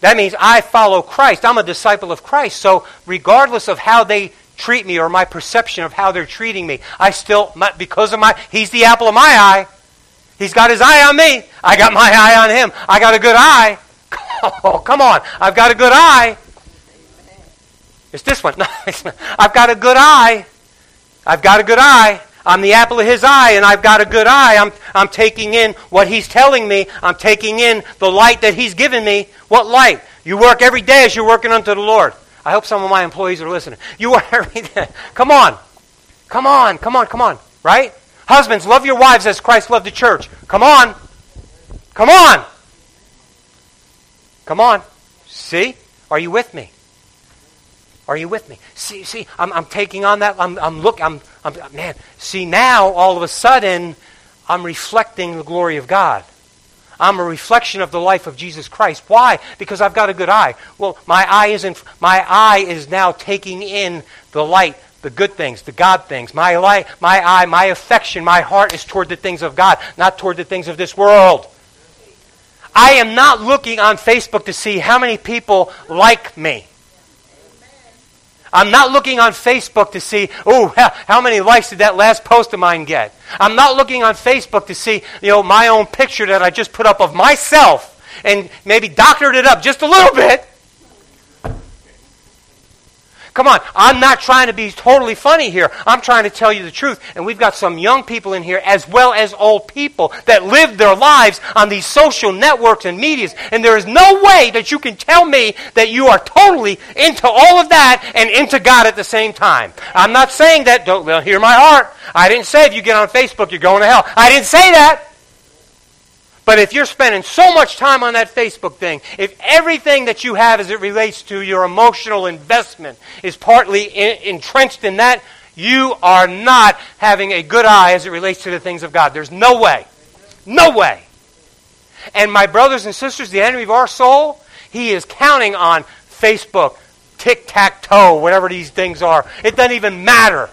That means I follow Christ. I'm a disciple of Christ. So, regardless of how they treat me or my perception of how they're treating me, I still, because of my, He's the apple of my eye. He's got His eye on me. I got my eye on Him. I got a good eye. [laughs] Oh, come on. I've got a good eye. It's this one. [laughs] No, I've got a good eye. I've got a good eye. I'm the apple of his eye, and I've got a good eye. I'm, I'm taking in what he's telling me. I'm taking in the light that he's given me. What light? You work every day as you're working unto the Lord. I hope some of my employees are listening. [laughs] You work every day. Come on. Come on. Come on. Come on. Right? Husbands, love your wives as Christ loved the church. Come on. Come on. Come on. See? Are you with me? Are you with me? See, see, I'm, I'm taking on that. I'm, I'm look. I'm, I'm, man. See now, all of a sudden, I'm reflecting the glory of God. I'm a reflection of the life of Jesus Christ. Why? Because I've got a good eye. Well, my eye isn't. My eye is now taking in the light, the good things, the God things. My light, my eye, my affection, my heart is toward the things of God, not toward the things of this world. I am not looking on Facebook to see how many people like me. I'm not looking on Facebook to see, oh, [laughs] how many likes did that last post of mine get? I'm not looking on Facebook to see, you know, my own picture that I just put up of myself and maybe doctored it up just a little [laughs] bit Come on, I'm not trying to be totally funny here. I'm trying to tell you the truth. And we've got some young people in here as well as old people that live their lives on these social networks and medias. And there is no way that you can tell me that you are totally into all of that and into God at the same time. I'm not saying that. Don't hear my heart. I didn't say if you get on Facebook you're going to hell. I didn't say that. But if you're spending so much time on that Facebook thing, if everything that you have as it relates to your emotional investment is partly in, entrenched in that, you are not having a good eye as it relates to the things of God. There's no way. No way. And my brothers and sisters, the enemy of our soul, he is counting on Facebook, tic tac toe, whatever these things are. It doesn't even matter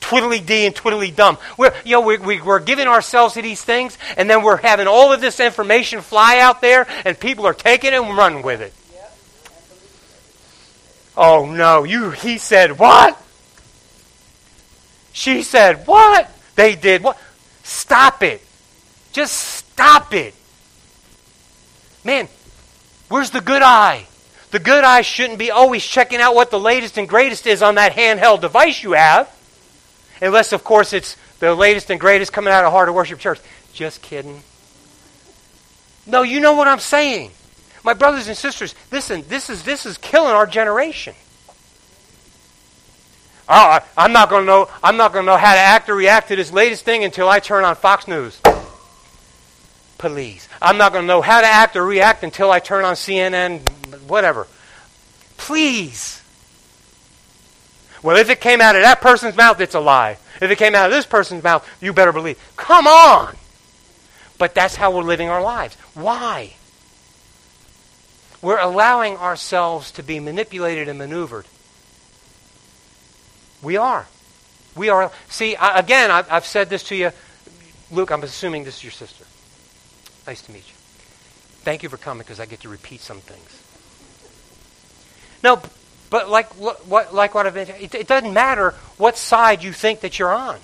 twiddly dee and twiddly dum. We're, you know, we, we, we're giving ourselves to these things, and then we're having all of this information fly out there, and people are taking it and running with it. Oh no, you he said what? She said what? They did what? Stop it. Just stop it. Man, where's the good eye? The good eye shouldn't be always checking out what the latest and greatest is on that handheld device you have. Unless, of course, it's the latest and greatest coming out of Heart of Worship Church. Just kidding. No, you know what I'm saying. My brothers and sisters, listen, this is, this is killing our generation. Oh, I'm not going to know. I'm not going to know how to act or react to this latest thing until I turn on Fox News. Please, I'm not going to know how to act or react until I turn on CNN, whatever. Please. Well, if it came out of that person's mouth, it's a lie. If it came out of this person's mouth, you better believe. Come on! But that's how we're living our lives. Why? We're allowing ourselves to be manipulated and maneuvered. We are. We are. See, I, again, I, I've said this to you. Luke, I'm assuming this is your sister. Nice to meet you. Thank you for coming because I get to repeat some things. No, but like what, like what I've been, it, it doesn't matter what side you think that you're on.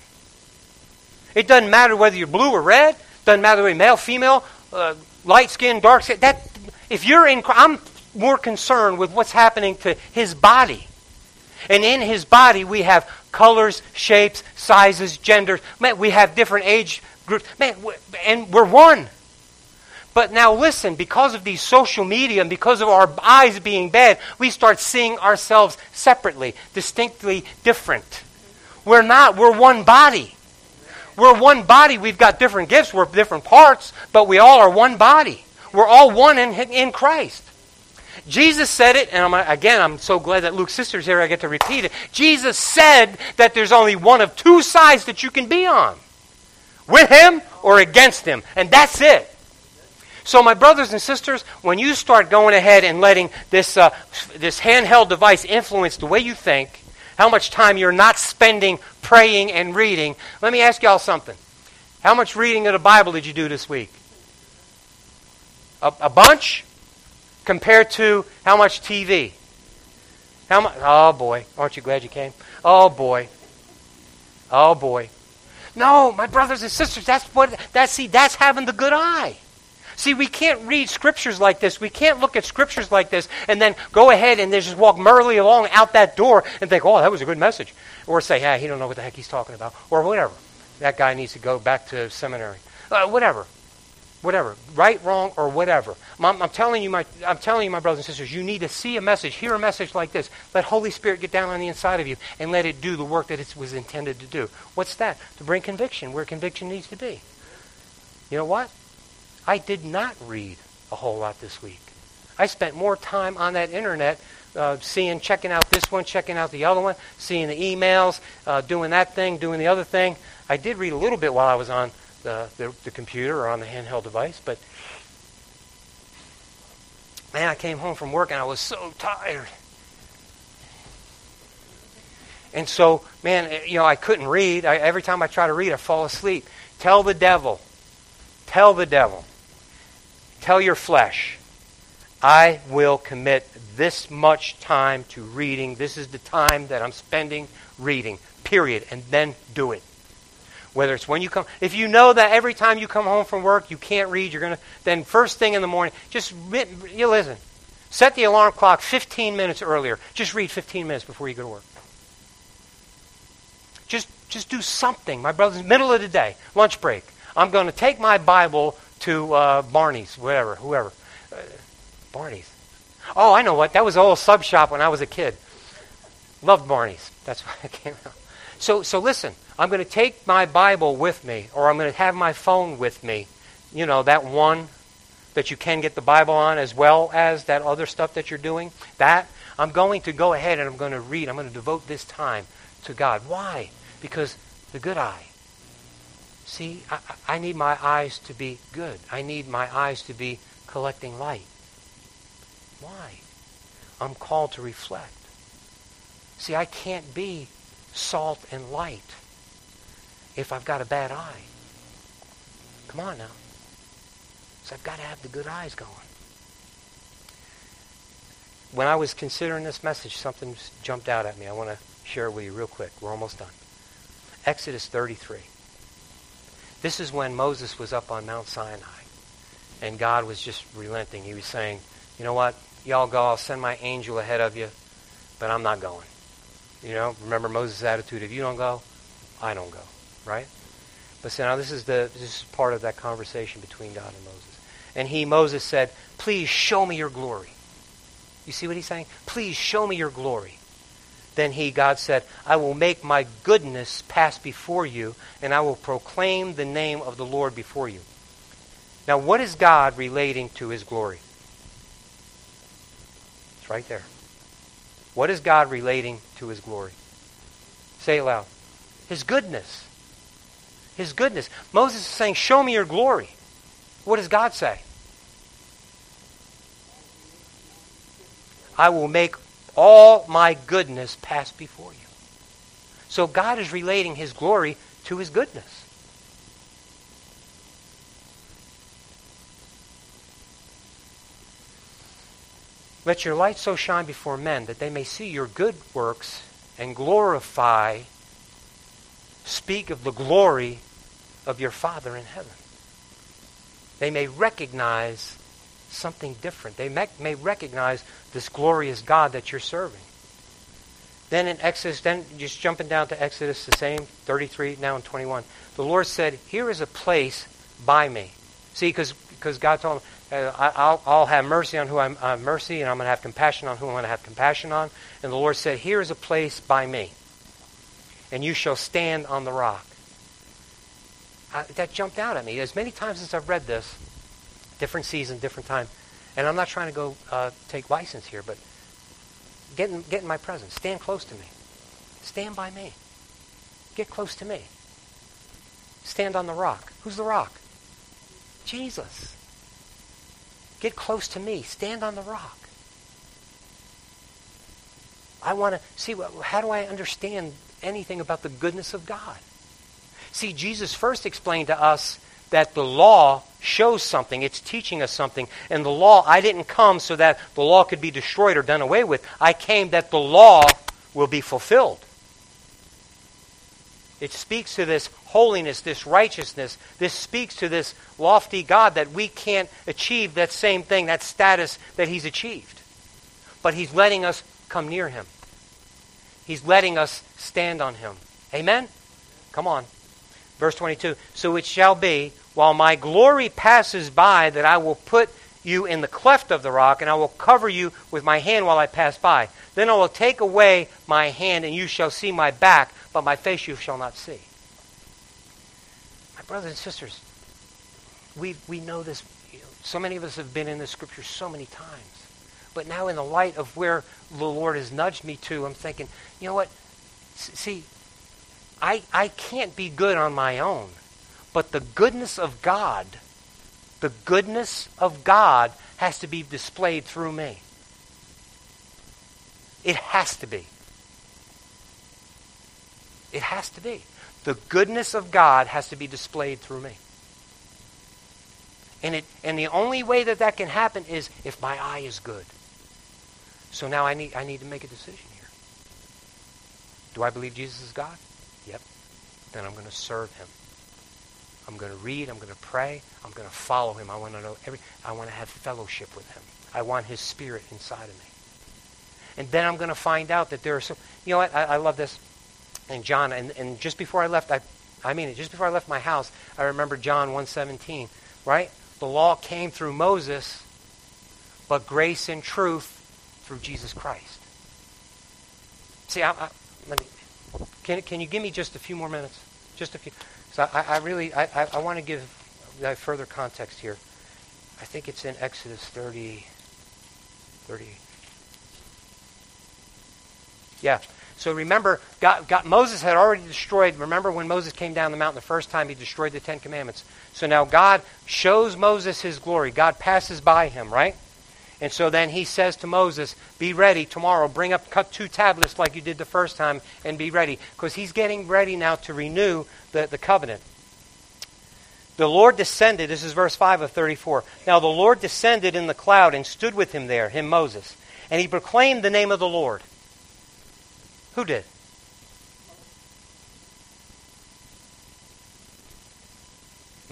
It doesn't matter whether you're blue or red. Doesn't matter whether you're male, female, uh, light skin, dark skin. That if you're in, I'm more concerned with what's happening to his body. And in his body, we have colors, shapes, sizes, genders. Man, we have different age groups. Man, and we're one. But now listen, because of these social media and because of our eyes being bad, we start seeing ourselves separately, distinctly different. We're not, we're one body. We're one body. We've got different gifts, we're different parts, but we all are one body. We're all one in, in Christ. Jesus said it, and I'm, again, I'm so glad that Luke's sister's here, I get to repeat it. Jesus said that there's only one of two sides that you can be on with him or against him, and that's it. So, my brothers and sisters, when you start going ahead and letting this, uh, this handheld device influence the way you think, how much time you're not spending praying and reading, let me ask y'all something. How much reading of the Bible did you do this week? A, a bunch? compared to how much TV? How much? Oh boy, aren't you glad you came? Oh boy. Oh boy. No, my brothers and sisters, that's what that's see, that's having the good eye. See, we can't read scriptures like this. We can't look at scriptures like this and then go ahead and just walk merrily along out that door and think, oh, that was a good message. Or say, hey, he don't know what the heck he's talking about. Or whatever. That guy needs to go back to seminary. Uh, whatever whatever, right, wrong, or whatever. I'm, telling you, my, I'm telling you, my brothers and sisters, you need to see a message, hear a message like this. Let Holy Spirit get down on the inside of you and let it do the work that it was intended to do. What's that? To bring conviction where conviction needs to be. You know what? I did not read a whole lot this week. I spent more time on that internet uh, seeing, checking out this one, checking out the other one, seeing the emails, uh, doing that thing, doing the other thing. I did read a little bit while I was on the, the, the computer or on the handheld device. But man, I came home from work and I was so tired. And so, man, eh, you know, I couldn't read. I, every time I try to read, I fall asleep. Tell the devil, tell the devil, tell your flesh, I will commit this much time to reading. This is the time that I'm spending reading, period. And then do it. Whether it's when you come, if you know that every time you come home from work you can't read, you're gonna then first thing in the morning, just you listen. Set the alarm clock 15 minutes earlier. Just read 15 minutes before you go to work. Just just do something. My brother's middle of the day, lunch break. I'm going to take my Bible to uh, Barney's, whatever, whoever. Uh, Barney's. Oh, I know what. That was a old sub shop when I was a kid. Loved Barney's. That's [laughs] why I came out. So, so listen, I'm going to take my Bible with me, or I'm going to have my phone with me. You know, that one that you can get the Bible on, as well as that other stuff that you're doing. That, I'm going to go ahead and I'm going to read. I'm going to devote this time to God. Why? Because the good eye. See, I, I need my eyes to be good. I need my eyes to be collecting light. Why? I'm called to reflect. See, I can't be salt and light if I've got a bad eye. Come on now. So I've got to have the good eyes going. When I was considering this message, something jumped out at me. I want to share it with you real quick. We're almost done. Exodus 33. This is when Moses was up on Mount Sinai. And God was just relenting. He was saying, you know what? Y'all go. I'll send my angel ahead of you. But I'm not going. You know, remember Moses' attitude, if you don't go, I don't go, right? But see, now this is the this is part of that conversation between God and Moses. And he, Moses, said, Please show me your glory. You see what he's saying? Please show me your glory. Then he, God said, I will make my goodness pass before you, and I will proclaim the name of the Lord before you. Now, what is God relating to his glory? It's right there. What is God relating to his glory? Say it loud. His goodness. His goodness. Moses is saying, Show me your glory. What does God say? I will make all my goodness pass before you. So God is relating his glory to his goodness. Let your light so shine before men that they may see your good works and glorify, speak of the glory of your Father in heaven. They may recognize something different. They may recognize this glorious God that you're serving. Then in Exodus, then just jumping down to Exodus, the same, 33, now in 21. The Lord said, Here is a place by me. See, because God told him, uh, I'll, I'll, have mercy on who I'm uh, mercy, and I'm going to have compassion on who I'm going to have compassion on. And the Lord said, Here is a place by me, and you shall stand on the rock. I, that jumped out at me. As many times as I've read this, different season, different time, and I'm not trying to go uh, take license here, but get in, get in my presence. Stand close to me. Stand by me. Get close to me. Stand on the rock. Who's the rock? Jesus. Get close to me. Stand on the rock. I want to see how do I understand anything about the goodness of God? See, Jesus first explained to us that the law shows something. It's teaching us something. And the law, I didn't come so that the law could be destroyed or done away with. I came that the law will be fulfilled. It speaks to this holiness, this righteousness. This speaks to this lofty God that we can't achieve that same thing, that status that He's achieved. But He's letting us come near Him. He's letting us stand on Him. Amen? Come on. Verse 22 So it shall be, while my glory passes by, that I will put you in the cleft of the rock, and I will cover you with my hand while I pass by. Then I will take away my hand, and you shall see my back, but my face you shall not see. My brothers and sisters, we, we know this. You know, so many of us have been in the scripture so many times. But now, in the light of where the Lord has nudged me to, I'm thinking, you know what? See, I, I can't be good on my own. But the goodness of God, the goodness of God has to be displayed through me. It has to be. It has to be. The goodness of God has to be displayed through me. And, it, and the only way that that can happen is if my eye is good. So now I need, I need to make a decision here. Do I believe Jesus is God? Then I'm going to serve him. I'm going to read. I'm going to pray. I'm going to follow him. I want to know every. I want to have fellowship with him. I want his spirit inside of me. And then I'm going to find out that there are some. You know what? I, I love this. And John, and, and just before I left, I, I mean it. Just before I left my house, I remember John 1:17. Right? The law came through Moses, but grace and truth through Jesus Christ. See, I, I, me, can, can you give me just a few more minutes? Just a few. So I, I really, I, I, I want to give uh, further context here. I think it's in Exodus 30, 30. Yeah. So remember, God, God, Moses had already destroyed. Remember when Moses came down the mountain the first time, he destroyed the Ten Commandments. So now God shows Moses his glory. God passes by him, right? And so then he says to Moses, Be ready tomorrow. Bring up, cut two tablets like you did the first time, and be ready. Because he's getting ready now to renew the, the covenant. The Lord descended, this is verse 5 of 34. Now the Lord descended in the cloud and stood with him there, him Moses. And he proclaimed the name of the Lord. Who did?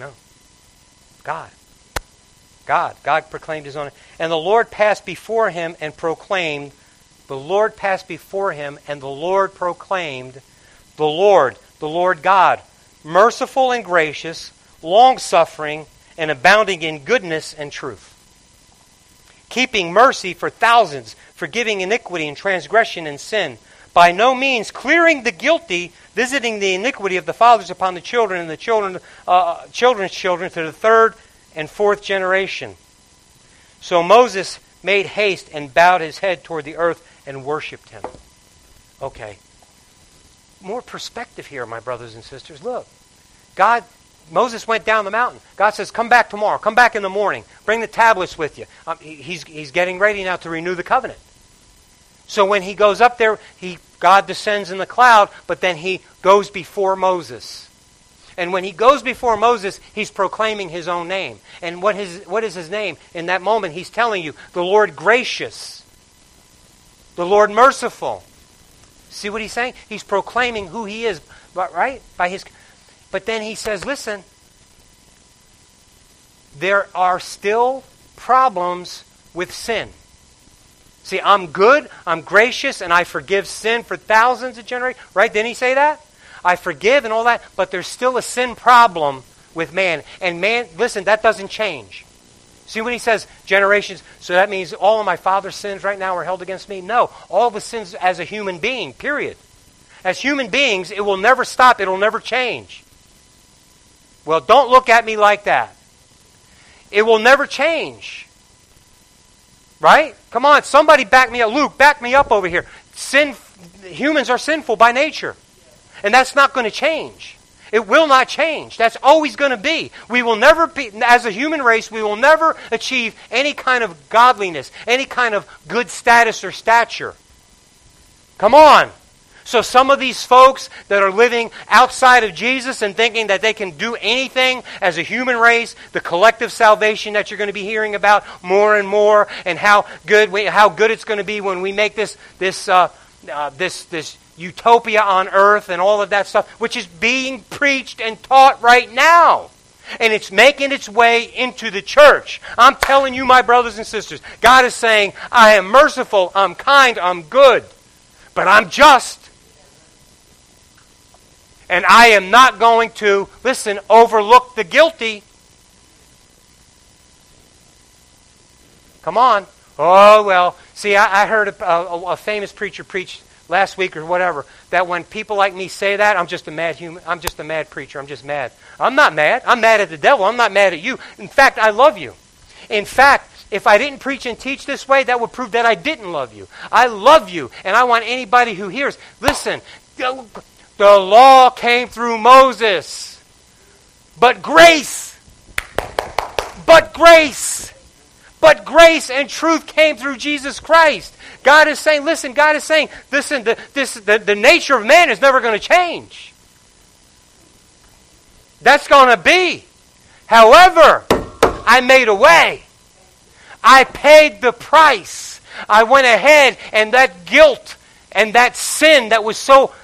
No. God. God. God proclaimed his own. And the Lord passed before him and proclaimed, the Lord passed before him, and the Lord proclaimed, the Lord, the Lord God, merciful and gracious, long suffering, and abounding in goodness and truth. Keeping mercy for thousands, forgiving iniquity and transgression and sin. By no means clearing the guilty, visiting the iniquity of the fathers upon the children and the children, uh, children's children to the third and fourth generation. So Moses made haste and bowed his head toward the earth and worshiped him. Okay. More perspective here, my brothers and sisters. Look. God, Moses went down the mountain. God says, Come back tomorrow. Come back in the morning. Bring the tablets with you. Um, he's, he's getting ready now to renew the covenant. So when he goes up there, he, God descends in the cloud, but then he goes before Moses. And when he goes before Moses, he's proclaiming his own name. And what, his, what is his name? In that moment, he's telling you the Lord gracious, the Lord merciful. See what he's saying? He's proclaiming who he is, right? By his. But then he says, listen, there are still problems with sin. See, I'm good, I'm gracious, and I forgive sin for thousands of generations. Right? Didn't he say that? I forgive and all that, but there's still a sin problem with man. And man, listen, that doesn't change. See when he says generations, so that means all of my father's sins right now are held against me? No. All the sins as a human being, period. As human beings, it will never stop, it'll never change. Well, don't look at me like that. It will never change. Right? Come on, somebody back me up. Luke, back me up over here. Sin humans are sinful by nature. And that's not going to change. It will not change. That's always going to be. We will never be, as a human race, we will never achieve any kind of godliness, any kind of good status or stature. Come on. So some of these folks that are living outside of Jesus and thinking that they can do anything as a human race, the collective salvation that you're going to be hearing about more and more, and how good we, how good it's going to be when we make this this uh, uh, this this utopia on earth and all of that stuff, which is being preached and taught right now. And it's making its way into the church. I'm telling you, my brothers and sisters, God is saying, I am merciful, I'm kind, I'm good, but I'm just. And I am not going to, listen, overlook the guilty. Come on. Oh, well. See, I, I heard a, a, a, famous preacher preach last week or whatever that when people like me say that, I'm just a mad human. I'm just a mad preacher. I'm just mad. I'm not mad. I'm mad at the devil. I'm not mad at you. In fact, I love you. In fact, if I didn't preach and teach this way, that would prove that I didn't love you. I love you, and I want anybody who hears, listen, the law came through Moses. But grace, but grace, but grace and truth came through Jesus Christ. God is saying, listen, God is saying, listen, the, this, the, the nature of man is never going to change. That's going to be. However, I made a way. I paid the price. I went ahead and that guilt and that sin that was so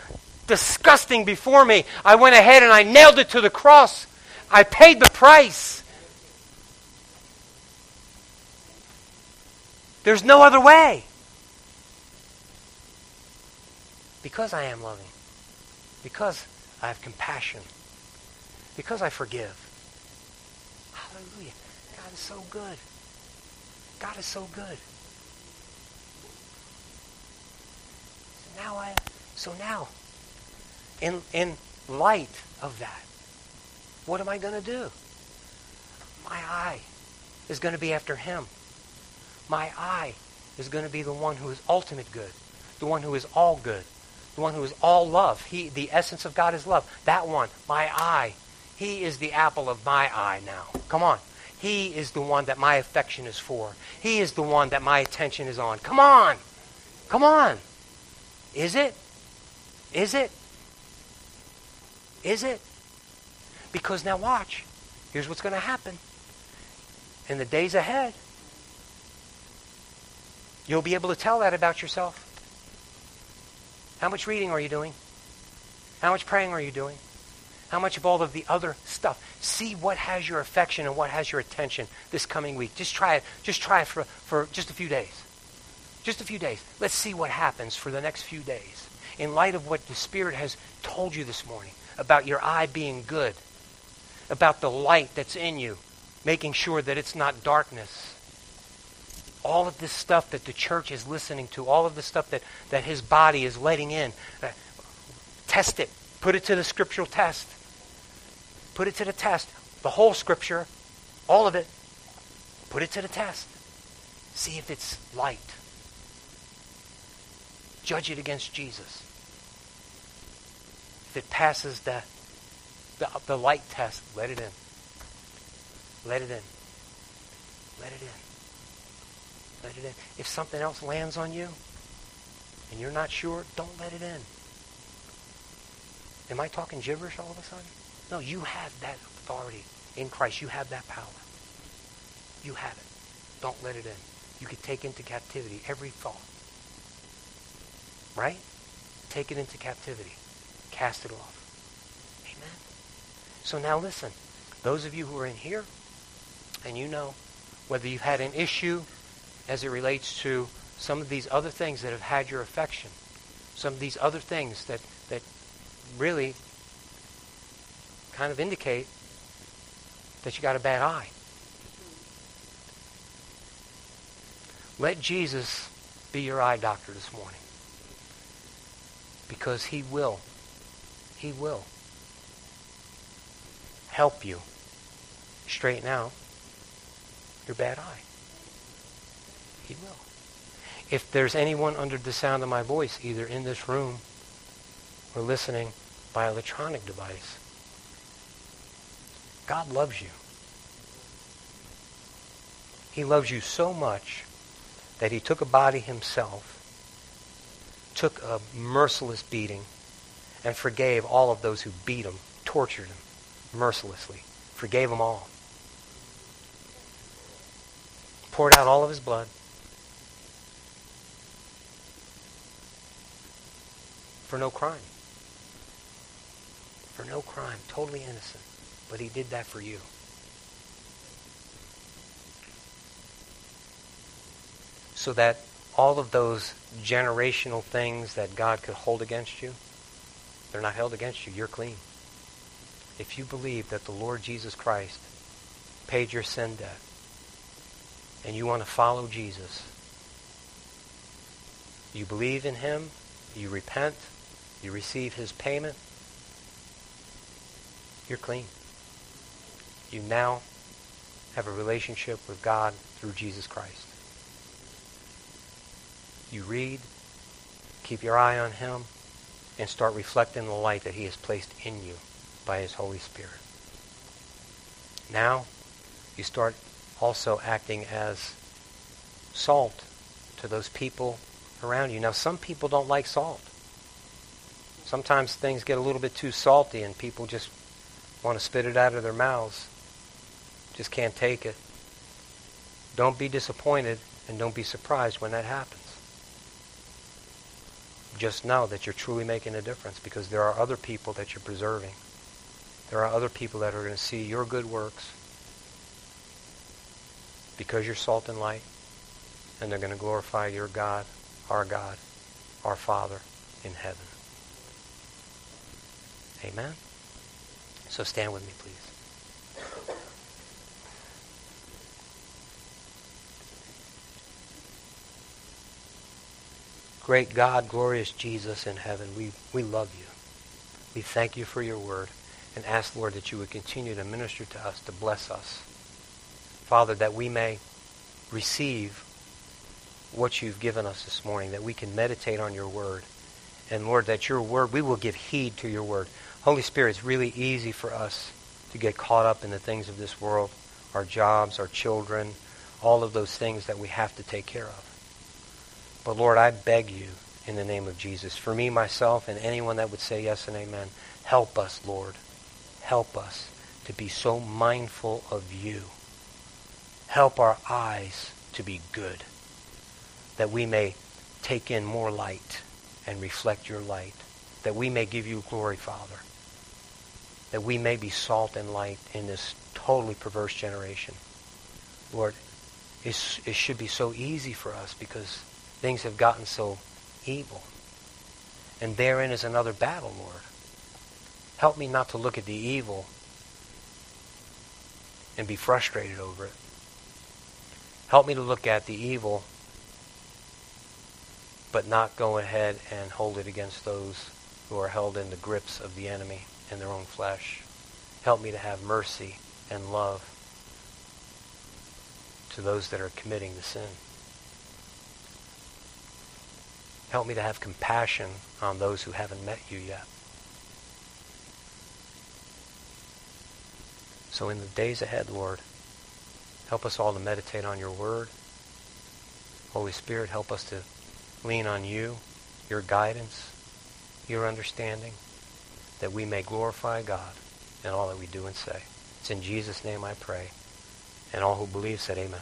disgusting before me. I went ahead and I nailed it to the cross. I paid the price. There's no other way. Because I am loving. Because I have compassion. Because I forgive. Hallelujah. God is so good. God is so good. So Now I so now in, in light of that, what am I going to do? My eye is going to be after him. My eye is going to be the one who is ultimate good, the one who is all good, the one who is all love. He, the essence of God is love. That one, my eye, he is the apple of my eye now. Come on. He is the one that my affection is for. He is the one that my attention is on. Come on. Come on. Is it? Is it? Is it? Because now watch. Here's what's going to happen. In the days ahead, you'll be able to tell that about yourself. How much reading are you doing? How much praying are you doing? How much of all of the other stuff? See what has your affection and what has your attention this coming week. Just try it. Just try it for, for just a few days. Just a few days. Let's see what happens for the next few days in light of what the Spirit has told you this morning about your eye being good, about the light that's in you, making sure that it's not darkness. All of this stuff that the church is listening to, all of the stuff that, that his body is letting in, uh, test it. Put it to the scriptural test. Put it to the test. The whole scripture, all of it, put it to the test. See if it's light. Judge it against Jesus if it passes the, the, the light test, let it in. Let it in. Let it in. Let it in. If something else lands on you and you're not sure, don't let it in. Am I talking gibberish all of a sudden? No, you have that authority in Christ. You have that power. You have it. Don't let it in. You can take into captivity every thought. Right? Take it into captivity cast it off. Amen. So now listen. Those of you who are in here, and you know whether you've had an issue as it relates to some of these other things that have had your affection, some of these other things that, that really kind of indicate that you got a bad eye. Let Jesus be your eye doctor this morning. Because he will he will help you straighten out your bad eye. He will. If there's anyone under the sound of my voice, either in this room or listening by electronic device, God loves you. He loves you so much that he took a body himself took a merciless beating and forgave all of those who beat him, tortured him mercilessly, forgave them all. Poured out all of his blood. For no crime. For no crime. Totally innocent. But he did that for you. So that all of those generational things that God could hold against you, they're not held against you. You're clean. If you believe that the Lord Jesus Christ paid your sin debt and you want to follow Jesus, you believe in him, you repent, you receive his payment, you're clean. You now have a relationship with God through Jesus Christ. You read, keep your eye on him, and start reflecting the light that he has placed in you by his Holy Spirit. Now, you start also acting as salt to those people around you. Now, some people don't like salt. Sometimes things get a little bit too salty and people just want to spit it out of their mouths. Just can't take it. Don't be disappointed and don't be surprised when that happens. Just know that you're truly making a difference because there are other people that you're preserving. There are other people that are going to see your good works because you're salt and light, and they're going to glorify your God, our God, our Father in heaven. Amen? So stand with me, please. Great God, glorious Jesus in heaven, we, we love you. We thank you for your word and ask, Lord, that you would continue to minister to us, to bless us. Father, that we may receive what you've given us this morning, that we can meditate on your word. And Lord, that your word, we will give heed to your word. Holy Spirit, it's really easy for us to get caught up in the things of this world, our jobs, our children, all of those things that we have to take care of. But Lord, I beg you in the name of Jesus, for me, myself, and anyone that would say yes and amen, help us, Lord. Help us to be so mindful of you. Help our eyes to be good, that we may take in more light and reflect your light, that we may give you glory, Father that we may be salt and light in this totally perverse generation. Lord, it it should be so easy for us because things have gotten so evil. And therein is another battle, Lord. Help me not to look at the evil and be frustrated over it. Help me to look at the evil but not go ahead and hold it against those who are held in the grips of the enemy in their own flesh. Help me to have mercy and love to those that are committing the sin. Help me to have compassion on those who haven't met you yet. So in the days ahead, Lord, help us all to meditate on your word. Holy Spirit, help us to lean on you, your guidance, your understanding that we may glorify God in all that we do and say. It's in Jesus' name I pray. And all who believe said amen.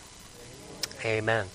Amen.